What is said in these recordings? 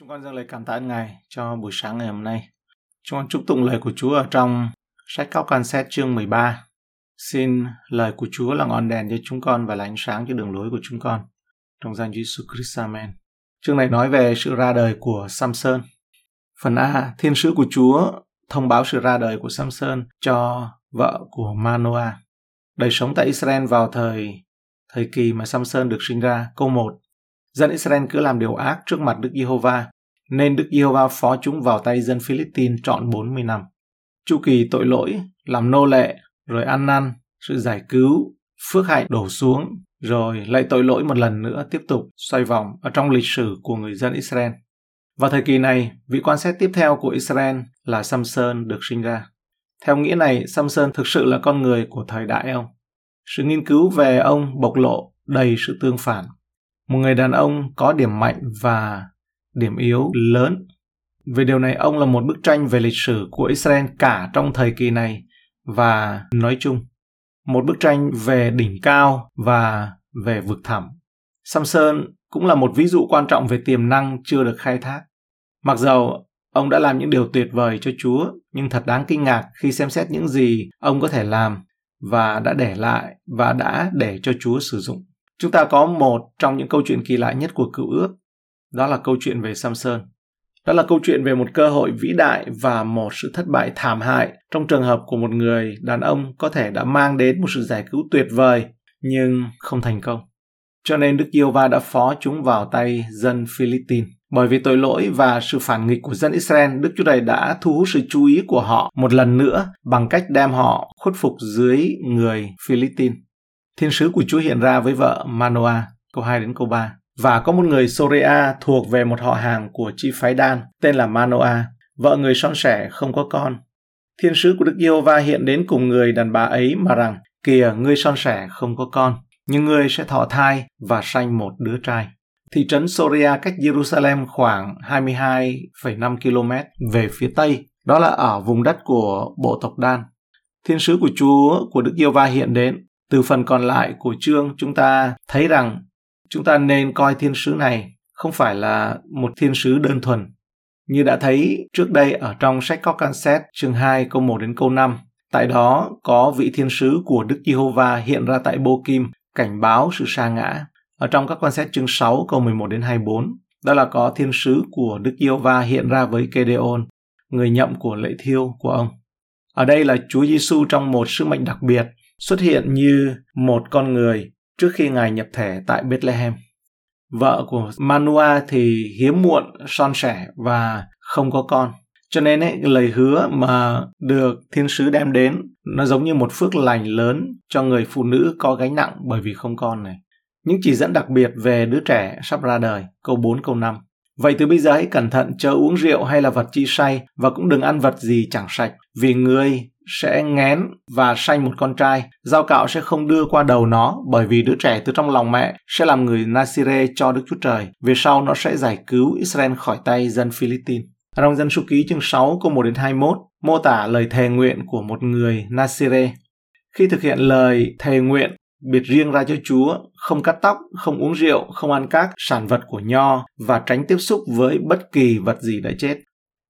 Chúng con dâng lời cảm tạ ơn Ngài cho buổi sáng ngày hôm nay. Chúng con chúc tụng lời của Chúa ở trong sách Cao Can Xét chương 13. Xin lời của Chúa là ngọn đèn cho chúng con và là ánh sáng cho đường lối của chúng con. Trong danh Jesus Christ Amen. Chương này nói về sự ra đời của Samson. Phần A, thiên sứ của Chúa thông báo sự ra đời của Samson cho vợ của Manoah. Đời sống tại Israel vào thời thời kỳ mà Samson được sinh ra. Câu 1. Dân Israel cứ làm điều ác trước mặt Đức Giê-hô-va, nên Đức Giê-hô-va phó chúng vào tay dân Philippines trọn 40 năm. Chu kỳ tội lỗi, làm nô lệ, rồi ăn năn, sự giải cứu, phước hạnh đổ xuống, rồi lại tội lỗi một lần nữa tiếp tục xoay vòng ở trong lịch sử của người dân Israel. Vào thời kỳ này, vị quan sát tiếp theo của Israel là Samson được sinh ra. Theo nghĩa này, Samson thực sự là con người của thời đại ông. Sự nghiên cứu về ông bộc lộ đầy sự tương phản một người đàn ông có điểm mạnh và điểm yếu lớn. Về điều này, ông là một bức tranh về lịch sử của Israel cả trong thời kỳ này và nói chung. Một bức tranh về đỉnh cao và về vực thẳm. Samson cũng là một ví dụ quan trọng về tiềm năng chưa được khai thác. Mặc dầu ông đã làm những điều tuyệt vời cho Chúa, nhưng thật đáng kinh ngạc khi xem xét những gì ông có thể làm và đã để lại và đã để cho Chúa sử dụng. Chúng ta có một trong những câu chuyện kỳ lạ nhất của cựu ước, đó là câu chuyện về Samson. Đó là câu chuyện về một cơ hội vĩ đại và một sự thất bại thảm hại trong trường hợp của một người đàn ông có thể đã mang đến một sự giải cứu tuyệt vời nhưng không thành công. Cho nên Đức Yêu Va đã phó chúng vào tay dân Philippines. Bởi vì tội lỗi và sự phản nghịch của dân Israel, Đức Chúa Trời đã thu hút sự chú ý của họ một lần nữa bằng cách đem họ khuất phục dưới người Philippines. Thiên sứ của Chúa hiện ra với vợ Manoa, câu 2 đến câu 3. Và có một người Sorea thuộc về một họ hàng của chi phái Đan, tên là Manoa, vợ người son sẻ không có con. Thiên sứ của Đức Yêu Va hiện đến cùng người đàn bà ấy mà rằng, kìa, ngươi son sẻ không có con, nhưng ngươi sẽ thọ thai và sanh một đứa trai. Thị trấn Soria cách Jerusalem khoảng 22,5 km về phía tây, đó là ở vùng đất của bộ tộc Đan. Thiên sứ của Chúa của Đức Yêu Va hiện đến từ phần còn lại của chương chúng ta thấy rằng chúng ta nên coi thiên sứ này không phải là một thiên sứ đơn thuần. Như đã thấy trước đây ở trong sách có can xét chương 2 câu 1 đến câu 5, tại đó có vị thiên sứ của Đức Giê-hô-va hiện ra tại Bô Kim cảnh báo sự sa ngã. Ở trong các quan xét chương 6 câu 11 đến 24, đó là có thiên sứ của Đức Giê-hô-va hiện ra với Gedeon, người nhậm của lễ thiêu của ông. Ở đây là Chúa Giêsu trong một sứ mệnh đặc biệt xuất hiện như một con người trước khi Ngài nhập thể tại Bethlehem. Vợ của Manua thì hiếm muộn, son sẻ và không có con. Cho nên ấy, lời hứa mà được thiên sứ đem đến nó giống như một phước lành lớn cho người phụ nữ có gánh nặng bởi vì không con này. Những chỉ dẫn đặc biệt về đứa trẻ sắp ra đời, câu 4 câu 5. Vậy từ bây giờ hãy cẩn thận chớ uống rượu hay là vật chi say và cũng đừng ăn vật gì chẳng sạch vì người sẽ ngén và sanh một con trai. Giao cạo sẽ không đưa qua đầu nó bởi vì đứa trẻ từ trong lòng mẹ sẽ làm người Nasire cho Đức Chúa Trời. Về sau nó sẽ giải cứu Israel khỏi tay dân Philippines. Trong dân số ký chương 6 câu 1 đến 21 mô tả lời thề nguyện của một người Nasire. Khi thực hiện lời thề nguyện biệt riêng ra cho Chúa, không cắt tóc, không uống rượu, không ăn các sản vật của nho và tránh tiếp xúc với bất kỳ vật gì đã chết.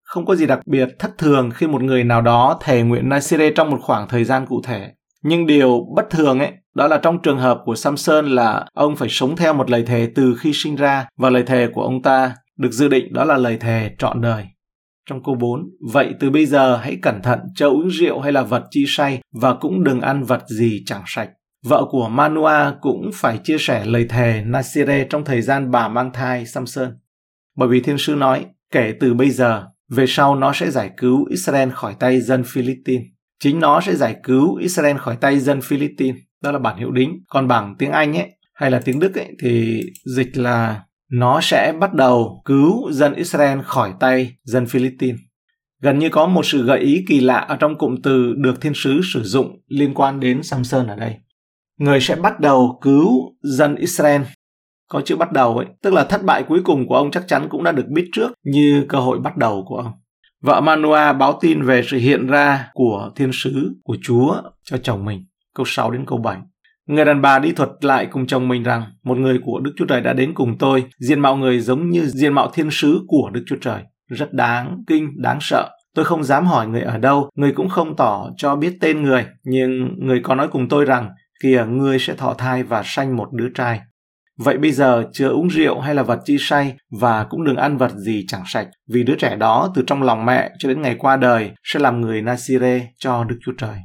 Không có gì đặc biệt thất thường khi một người nào đó thề nguyện Nasire trong một khoảng thời gian cụ thể. Nhưng điều bất thường ấy, đó là trong trường hợp của Samson là ông phải sống theo một lời thề từ khi sinh ra và lời thề của ông ta được dự định đó là lời thề trọn đời. Trong câu 4, vậy từ bây giờ hãy cẩn thận chớ uống rượu hay là vật chi say và cũng đừng ăn vật gì chẳng sạch. Vợ của Manua cũng phải chia sẻ lời thề Nasire trong thời gian bà mang thai Samson. Bởi vì thiên sư nói, kể từ bây giờ, về sau nó sẽ giải cứu Israel khỏi tay dân Philippines. Chính nó sẽ giải cứu Israel khỏi tay dân Philippines. Đó là bản hiệu đính. Còn bằng tiếng Anh ấy, hay là tiếng Đức ấy, thì dịch là nó sẽ bắt đầu cứu dân Israel khỏi tay dân Philippines. Gần như có một sự gợi ý kỳ lạ ở trong cụm từ được thiên sứ sử dụng liên quan đến Samson ở đây. Người sẽ bắt đầu cứu dân Israel có chữ bắt đầu ấy, tức là thất bại cuối cùng của ông chắc chắn cũng đã được biết trước như cơ hội bắt đầu của ông. Vợ Manoa báo tin về sự hiện ra của thiên sứ của Chúa cho chồng mình. Câu 6 đến câu 7. Người đàn bà đi thuật lại cùng chồng mình rằng một người của Đức Chúa Trời đã đến cùng tôi, diện mạo người giống như diện mạo thiên sứ của Đức Chúa Trời. Rất đáng kinh, đáng sợ. Tôi không dám hỏi người ở đâu, người cũng không tỏ cho biết tên người, nhưng người có nói cùng tôi rằng, kìa, người sẽ thọ thai và sanh một đứa trai. Vậy bây giờ chưa uống rượu hay là vật chi say và cũng đừng ăn vật gì chẳng sạch, vì đứa trẻ đó từ trong lòng mẹ cho đến ngày qua đời sẽ làm người Nasire cho Đức Chúa Trời.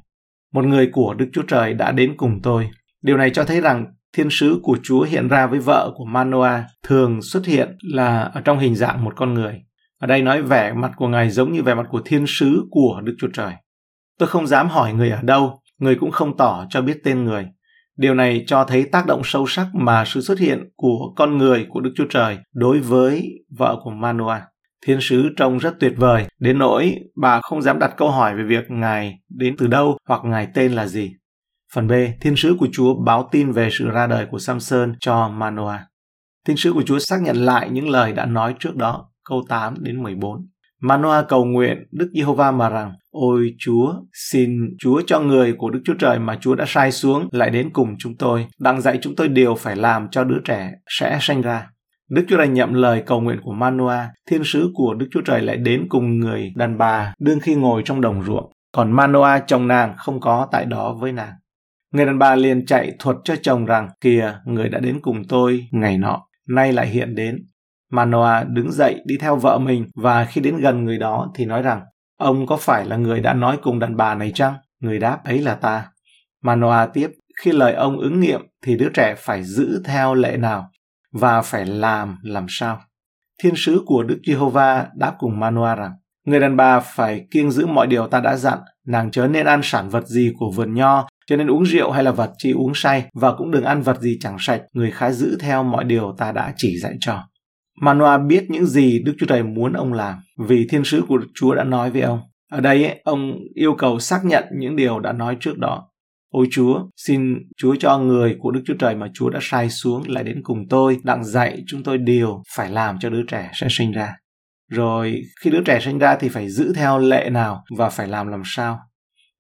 Một người của Đức Chúa Trời đã đến cùng tôi. Điều này cho thấy rằng thiên sứ của Chúa hiện ra với vợ của Manoa thường xuất hiện là ở trong hình dạng một con người. Ở đây nói vẻ mặt của Ngài giống như vẻ mặt của thiên sứ của Đức Chúa Trời. Tôi không dám hỏi người ở đâu, người cũng không tỏ cho biết tên người. Điều này cho thấy tác động sâu sắc mà sự xuất hiện của con người của Đức Chúa Trời đối với vợ của Manoa. Thiên sứ trông rất tuyệt vời, đến nỗi bà không dám đặt câu hỏi về việc Ngài đến từ đâu hoặc Ngài tên là gì. Phần B, thiên sứ của Chúa báo tin về sự ra đời của Samson cho Manoa. Thiên sứ của Chúa xác nhận lại những lời đã nói trước đó, câu 8 đến 14. Manoa cầu nguyện Đức Giê-hô-va mà rằng, Ôi Chúa, xin Chúa cho người của Đức Chúa Trời mà Chúa đã sai xuống lại đến cùng chúng tôi, đang dạy chúng tôi điều phải làm cho đứa trẻ sẽ sanh ra. Đức Chúa Trời nhậm lời cầu nguyện của Manoa, thiên sứ của Đức Chúa Trời lại đến cùng người đàn bà đương khi ngồi trong đồng ruộng, còn Manoa chồng nàng không có tại đó với nàng. Người đàn bà liền chạy thuật cho chồng rằng, kìa, người đã đến cùng tôi ngày nọ, nay lại hiện đến. Manoa đứng dậy đi theo vợ mình và khi đến gần người đó thì nói rằng, ông có phải là người đã nói cùng đàn bà này chăng? Người đáp ấy là ta. Manoa tiếp, khi lời ông ứng nghiệm thì đứa trẻ phải giữ theo lệ nào và phải làm làm sao. Thiên sứ của Đức Giê-hô-va đáp cùng Manoa rằng, người đàn bà phải kiêng giữ mọi điều ta đã dặn, nàng chớ nên ăn sản vật gì của vườn nho, cho nên uống rượu hay là vật chi uống say và cũng đừng ăn vật gì chẳng sạch, người khá giữ theo mọi điều ta đã chỉ dạy cho. Manoa biết những gì Đức Chúa Trời muốn ông làm vì thiên sứ của Chúa đã nói với ông. Ở đây ấy, ông yêu cầu xác nhận những điều đã nói trước đó. Ôi Chúa, xin Chúa cho người của Đức Chúa Trời mà Chúa đã sai xuống lại đến cùng tôi, đặng dạy chúng tôi điều phải làm cho đứa trẻ sẽ sinh ra. Rồi khi đứa trẻ sinh ra thì phải giữ theo lệ nào và phải làm làm sao.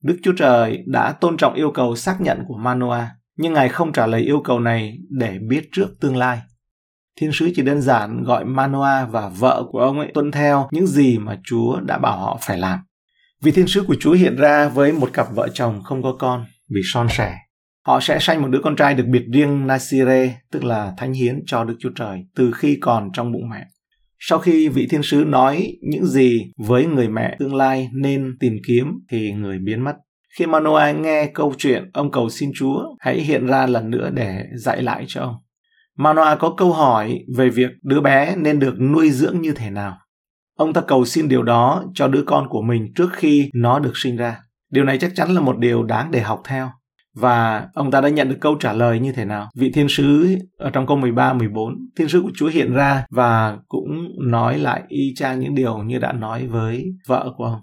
Đức Chúa Trời đã tôn trọng yêu cầu xác nhận của Manoa, nhưng Ngài không trả lời yêu cầu này để biết trước tương lai. Thiên sứ chỉ đơn giản gọi Manoa và vợ của ông ấy tuân theo những gì mà Chúa đã bảo họ phải làm. Vì thiên sứ của Chúa hiện ra với một cặp vợ chồng không có con, vì son sẻ. Họ sẽ sanh một đứa con trai được biệt riêng Nasire, tức là thánh hiến cho Đức Chúa Trời, từ khi còn trong bụng mẹ. Sau khi vị thiên sứ nói những gì với người mẹ tương lai nên tìm kiếm thì người biến mất. Khi Manoa nghe câu chuyện, ông cầu xin Chúa hãy hiện ra lần nữa để dạy lại cho ông. Manoa có câu hỏi về việc đứa bé nên được nuôi dưỡng như thế nào. Ông ta cầu xin điều đó cho đứa con của mình trước khi nó được sinh ra. Điều này chắc chắn là một điều đáng để học theo. Và ông ta đã nhận được câu trả lời như thế nào? Vị thiên sứ ở trong câu 13, 14, thiên sứ của Chúa hiện ra và cũng nói lại y chang những điều như đã nói với vợ của ông.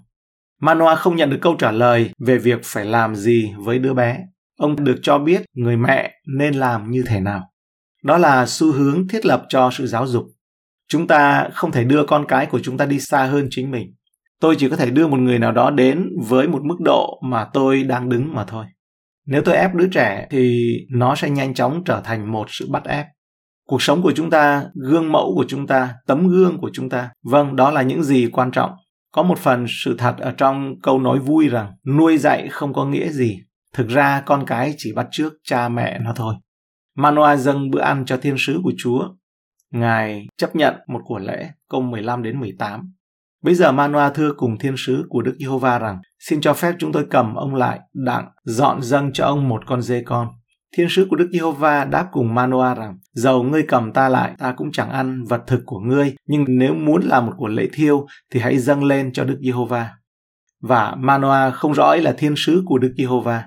Manoa không nhận được câu trả lời về việc phải làm gì với đứa bé. Ông được cho biết người mẹ nên làm như thế nào. Đó là xu hướng thiết lập cho sự giáo dục. Chúng ta không thể đưa con cái của chúng ta đi xa hơn chính mình. Tôi chỉ có thể đưa một người nào đó đến với một mức độ mà tôi đang đứng mà thôi. Nếu tôi ép đứa trẻ thì nó sẽ nhanh chóng trở thành một sự bắt ép. Cuộc sống của chúng ta, gương mẫu của chúng ta, tấm gương của chúng ta. Vâng, đó là những gì quan trọng. Có một phần sự thật ở trong câu nói vui rằng nuôi dạy không có nghĩa gì. Thực ra con cái chỉ bắt chước cha mẹ nó thôi. Manoa dâng bữa ăn cho thiên sứ của Chúa. Ngài chấp nhận một của lễ, câu 15 đến 18. Bây giờ Manoa thưa cùng thiên sứ của Đức Giê-hô-va rằng, xin cho phép chúng tôi cầm ông lại, đặng dọn dâng cho ông một con dê con. Thiên sứ của Đức Giê-hô-va đáp cùng Manoa rằng, dầu ngươi cầm ta lại, ta cũng chẳng ăn vật thực của ngươi, nhưng nếu muốn làm một của lễ thiêu, thì hãy dâng lên cho Đức Giê-hô-va. Và Manoa không rõ ấy là thiên sứ của Đức Giê-hô-va.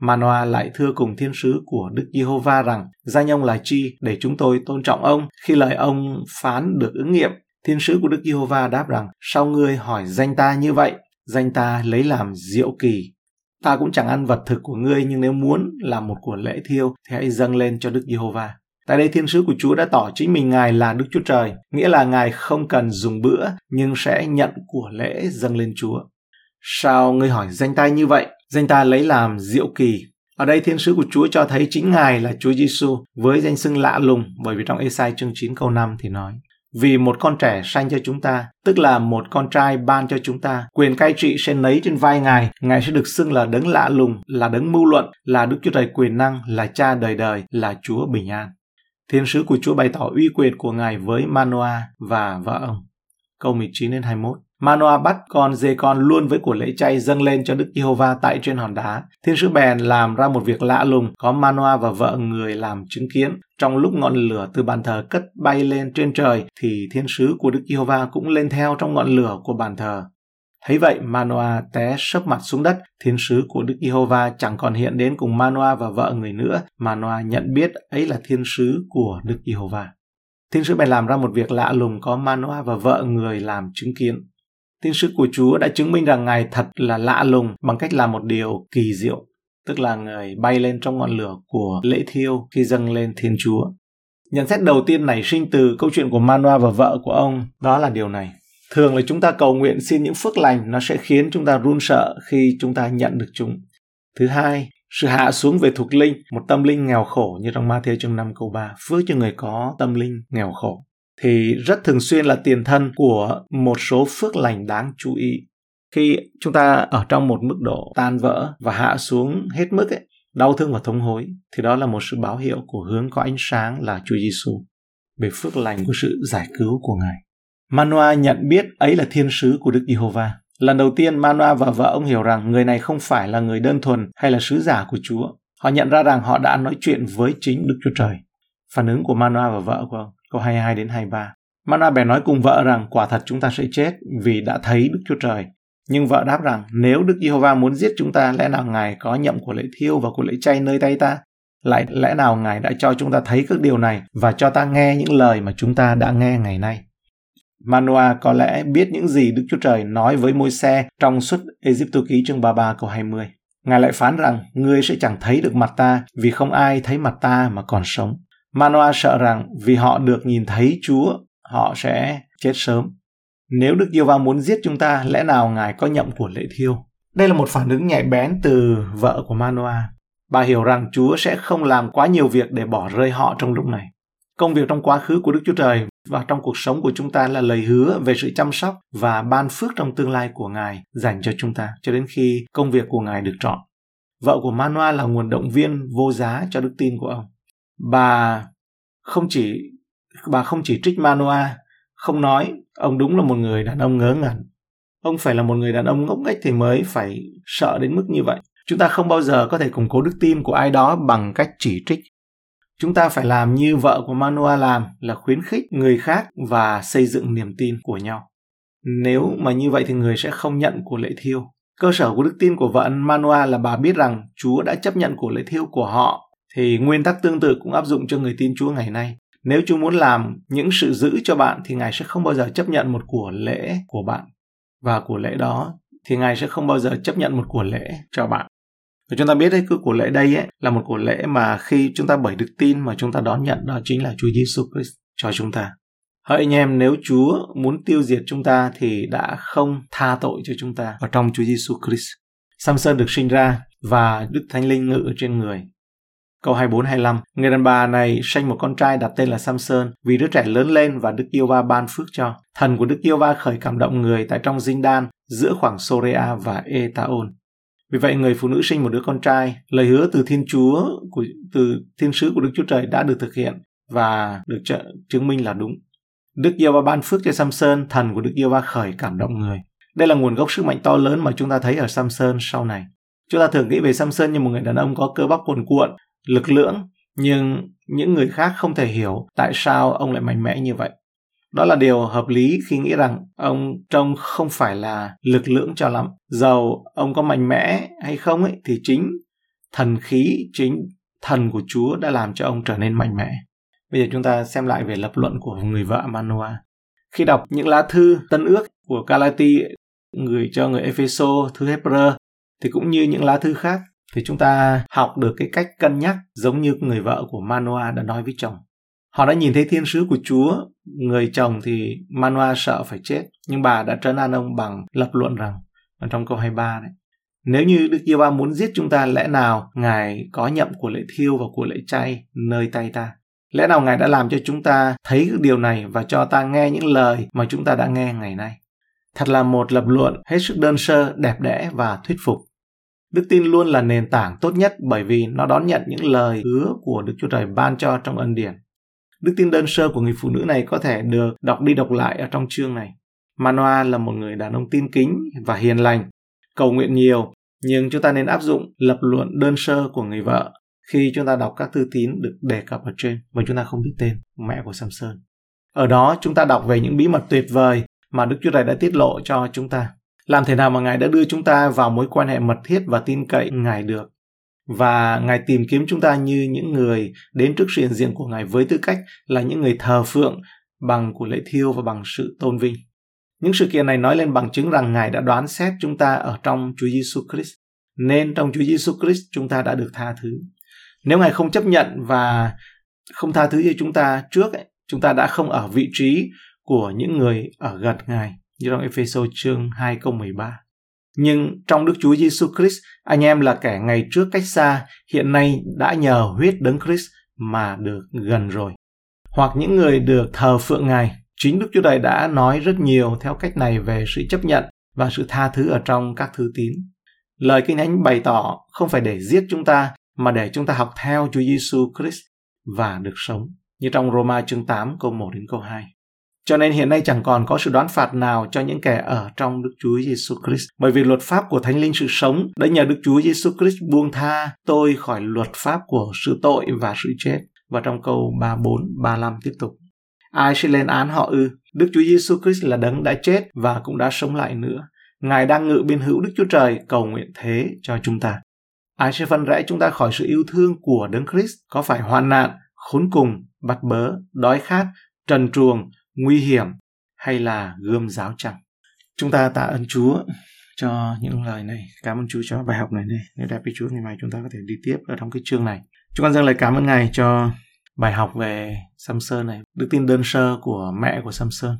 Manoa lại thưa cùng thiên sứ của Đức Giê-hô-va rằng, danh ông là chi để chúng tôi tôn trọng ông khi lời ông phán được ứng nghiệm Thiên sứ của Đức Giê-hô-va đáp rằng, sao ngươi hỏi danh ta như vậy? Danh ta lấy làm diệu kỳ. Ta cũng chẳng ăn vật thực của ngươi, nhưng nếu muốn làm một của lễ thiêu, thì hãy dâng lên cho Đức Giê-hô-va. Tại đây thiên sứ của Chúa đã tỏ chính mình Ngài là Đức Chúa Trời, nghĩa là Ngài không cần dùng bữa, nhưng sẽ nhận của lễ dâng lên Chúa. Sao ngươi hỏi danh ta như vậy? Danh ta lấy làm diệu kỳ. Ở đây thiên sứ của Chúa cho thấy chính Ngài là Chúa Giêsu với danh xưng lạ lùng bởi vì trong Esai chương 9 câu 5 thì nói vì một con trẻ sanh cho chúng ta, tức là một con trai ban cho chúng ta, quyền cai trị sẽ nấy trên vai Ngài, Ngài sẽ được xưng là đấng lạ lùng, là đấng mưu luận, là Đức Chúa Trời quyền năng, là cha đời đời, là Chúa bình an. Thiên sứ của Chúa bày tỏ uy quyền của Ngài với Manoa và vợ ông. Câu 19 đến 21. Manoa bắt con dê con luôn với của lễ chay dâng lên cho Đức Giê-hô-va tại trên hòn đá. Thiên sứ bèn làm ra một việc lạ lùng, có Manoa và vợ người làm chứng kiến. Trong lúc ngọn lửa từ bàn thờ cất bay lên trên trời, thì thiên sứ của Đức Giê-hô-va cũng lên theo trong ngọn lửa của bàn thờ. Thấy vậy, Manoa té sấp mặt xuống đất, thiên sứ của Đức Giê-hô-va chẳng còn hiện đến cùng Manoa và vợ người nữa. Manoa nhận biết ấy là thiên sứ của Đức Giê-hô-va. Thiên sứ bèn làm ra một việc lạ lùng có Manoa và vợ người làm chứng kiến. Tin sứ của Chúa đã chứng minh rằng Ngài thật là lạ lùng bằng cách làm một điều kỳ diệu, tức là Người bay lên trong ngọn lửa của lễ thiêu khi dâng lên Thiên Chúa. Nhận xét đầu tiên nảy sinh từ câu chuyện của Manoa và vợ của ông đó là điều này. Thường là chúng ta cầu nguyện xin những phước lành nó sẽ khiến chúng ta run sợ khi chúng ta nhận được chúng. Thứ hai, sự hạ xuống về thuộc linh, một tâm linh nghèo khổ như trong Matthew chương 5 câu 3, phước cho người có tâm linh nghèo khổ thì rất thường xuyên là tiền thân của một số phước lành đáng chú ý. Khi chúng ta ở trong một mức độ tan vỡ và hạ xuống hết mức ấy, đau thương và thống hối thì đó là một sự báo hiệu của hướng có ánh sáng là Chúa Giêsu về phước lành của sự giải cứu của Ngài. Manoa nhận biết ấy là thiên sứ của Đức Giê-hô-va. Lần đầu tiên Manoa và vợ ông hiểu rằng người này không phải là người đơn thuần hay là sứ giả của Chúa. Họ nhận ra rằng họ đã nói chuyện với chính Đức Chúa Trời. Phản ứng của Manoa và vợ của ông câu 22 đến 23. Mana bèn nói cùng vợ rằng quả thật chúng ta sẽ chết vì đã thấy Đức Chúa Trời. Nhưng vợ đáp rằng nếu Đức Giê-hô-va muốn giết chúng ta, lẽ nào Ngài có nhậm của lễ thiêu và của lễ chay nơi tay ta? Lại lẽ nào Ngài đã cho chúng ta thấy các điều này và cho ta nghe những lời mà chúng ta đã nghe ngày nay? Manoa có lẽ biết những gì Đức Chúa Trời nói với môi xe trong suốt Egypto ký chương 33 câu 20. Ngài lại phán rằng, ngươi sẽ chẳng thấy được mặt ta vì không ai thấy mặt ta mà còn sống. Manoa sợ rằng vì họ được nhìn thấy Chúa, họ sẽ chết sớm. Nếu Đức Diêu Va muốn giết chúng ta, lẽ nào Ngài có nhậm của lễ thiêu? Đây là một phản ứng nhạy bén từ vợ của Manoa. Bà hiểu rằng Chúa sẽ không làm quá nhiều việc để bỏ rơi họ trong lúc này. Công việc trong quá khứ của Đức Chúa Trời và trong cuộc sống của chúng ta là lời hứa về sự chăm sóc và ban phước trong tương lai của Ngài dành cho chúng ta cho đến khi công việc của Ngài được chọn. Vợ của Manoa là nguồn động viên vô giá cho đức tin của ông bà không chỉ bà không chỉ trích Manoa, không nói ông đúng là một người đàn ông ngớ ngẩn. Ông phải là một người đàn ông ngốc nghếch thì mới phải sợ đến mức như vậy. Chúng ta không bao giờ có thể củng cố đức tin của ai đó bằng cách chỉ trích. Chúng ta phải làm như vợ của Manoa làm là khuyến khích người khác và xây dựng niềm tin của nhau. Nếu mà như vậy thì người sẽ không nhận của lễ thiêu. Cơ sở của đức tin của vợ Manoa là bà biết rằng Chúa đã chấp nhận của lễ thiêu của họ thì nguyên tắc tương tự cũng áp dụng cho người tin Chúa ngày nay. Nếu Chúa muốn làm những sự giữ cho bạn thì Ngài sẽ không bao giờ chấp nhận một của lễ của bạn. Và của lễ đó thì Ngài sẽ không bao giờ chấp nhận một của lễ cho bạn. Và chúng ta biết đấy, cái của lễ đây ấy, là một của lễ mà khi chúng ta bởi đức tin mà chúng ta đón nhận đó chính là Chúa Giêsu Christ cho chúng ta. Hỡi anh em, nếu Chúa muốn tiêu diệt chúng ta thì đã không tha tội cho chúng ta ở trong Chúa Giêsu Christ. Samson được sinh ra và Đức Thánh Linh ngự trên người Câu 24-25, người đàn bà này sanh một con trai đặt tên là Samson vì đứa trẻ lớn lên và Đức Yêu Va ban phước cho. Thần của Đức Yêu Va khởi cảm động người tại trong dinh đan giữa khoảng Sorea và Etaon. Vì vậy người phụ nữ sinh một đứa con trai, lời hứa từ Thiên Chúa, của, từ Thiên sứ của Đức Chúa Trời đã được thực hiện và được trợ, chứng minh là đúng. Đức Yêu Va ban phước cho Samson, thần của Đức Yêu Va khởi cảm động người. Đây là nguồn gốc sức mạnh to lớn mà chúng ta thấy ở Samson sau này. Chúng ta thường nghĩ về Samson như một người đàn ông có cơ bắp cuồn cuộn, lực lưỡng, nhưng những người khác không thể hiểu tại sao ông lại mạnh mẽ như vậy. Đó là điều hợp lý khi nghĩ rằng ông trông không phải là lực lưỡng cho lắm. Dầu ông có mạnh mẽ hay không ấy, thì chính thần khí, chính thần của chúa đã làm cho ông trở nên mạnh mẽ. Bây giờ chúng ta xem lại về lập luận của người vợ Manoa. Khi đọc những lá thư tân ước của Galati gửi cho người Epheso thư Hebrew thì cũng như những lá thư khác thì chúng ta học được cái cách cân nhắc giống như người vợ của Manoa đã nói với chồng. Họ đã nhìn thấy thiên sứ của Chúa, người chồng thì Manoa sợ phải chết, nhưng bà đã trấn an ông bằng lập luận rằng, trong câu 23 đấy, Nếu như Đức Giê-hô-va muốn giết chúng ta, lẽ nào Ngài có nhậm của lễ thiêu và của lễ chay nơi tay ta? Lẽ nào Ngài đã làm cho chúng ta thấy điều này và cho ta nghe những lời mà chúng ta đã nghe ngày nay? Thật là một lập luận hết sức đơn sơ, đẹp đẽ và thuyết phục. Đức tin luôn là nền tảng tốt nhất bởi vì nó đón nhận những lời hứa của Đức Chúa Trời ban cho trong ân điển. Đức tin đơn sơ của người phụ nữ này có thể được đọc đi đọc lại ở trong chương này. Manoa là một người đàn ông tin kính và hiền lành, cầu nguyện nhiều, nhưng chúng ta nên áp dụng lập luận đơn sơ của người vợ khi chúng ta đọc các thư tín được đề cập ở trên và chúng ta không biết tên mẹ của Samson. Ở đó chúng ta đọc về những bí mật tuyệt vời mà Đức Chúa Trời đã tiết lộ cho chúng ta. Làm thế nào mà Ngài đã đưa chúng ta vào mối quan hệ mật thiết và tin cậy Ngài được? Và Ngài tìm kiếm chúng ta như những người đến trước sự hiện diện của Ngài với tư cách là những người thờ phượng bằng của lễ thiêu và bằng sự tôn vinh. Những sự kiện này nói lên bằng chứng rằng Ngài đã đoán xét chúng ta ở trong Chúa Giêsu Christ. Nên trong Chúa Giêsu Christ chúng ta đã được tha thứ. Nếu Ngài không chấp nhận và không tha thứ cho chúng ta trước, ấy, chúng ta đã không ở vị trí của những người ở gần Ngài như trong Ephesos chương 2 câu 13. Nhưng trong Đức Chúa Giêsu Christ, anh em là kẻ ngày trước cách xa, hiện nay đã nhờ huyết đấng Christ mà được gần rồi. Hoặc những người được thờ phượng Ngài, chính Đức Chúa Trời đã nói rất nhiều theo cách này về sự chấp nhận và sự tha thứ ở trong các thư tín. Lời Kinh Thánh bày tỏ không phải để giết chúng ta, mà để chúng ta học theo Chúa Giêsu Christ và được sống. Như trong Roma chương 8 câu 1 đến câu 2. Cho nên hiện nay chẳng còn có sự đoán phạt nào cho những kẻ ở trong Đức Chúa Giêsu Christ, bởi vì luật pháp của Thánh Linh sự sống đã nhờ Đức Chúa Giêsu Christ buông tha tôi khỏi luật pháp của sự tội và sự chết. Và trong câu 34, 35 tiếp tục. Ai sẽ lên án họ ư? Đức Chúa Giêsu Christ là đấng đã chết và cũng đã sống lại nữa. Ngài đang ngự bên hữu Đức Chúa Trời cầu nguyện thế cho chúng ta. Ai sẽ phân rẽ chúng ta khỏi sự yêu thương của Đấng Christ? Có phải hoạn nạn, khốn cùng, bắt bớ, đói khát, trần truồng, nguy hiểm hay là gươm giáo chẳng Chúng ta tạ ơn Chúa cho những lời này. Cảm ơn Chúa cho bài học này này. Nếu đẹp với Chúa ngày mai chúng ta có thể đi tiếp ở trong cái chương này. Chúng con dâng lời cảm ơn Ngài cho bài học về Samson này, đức tin đơn sơ của mẹ của Samson.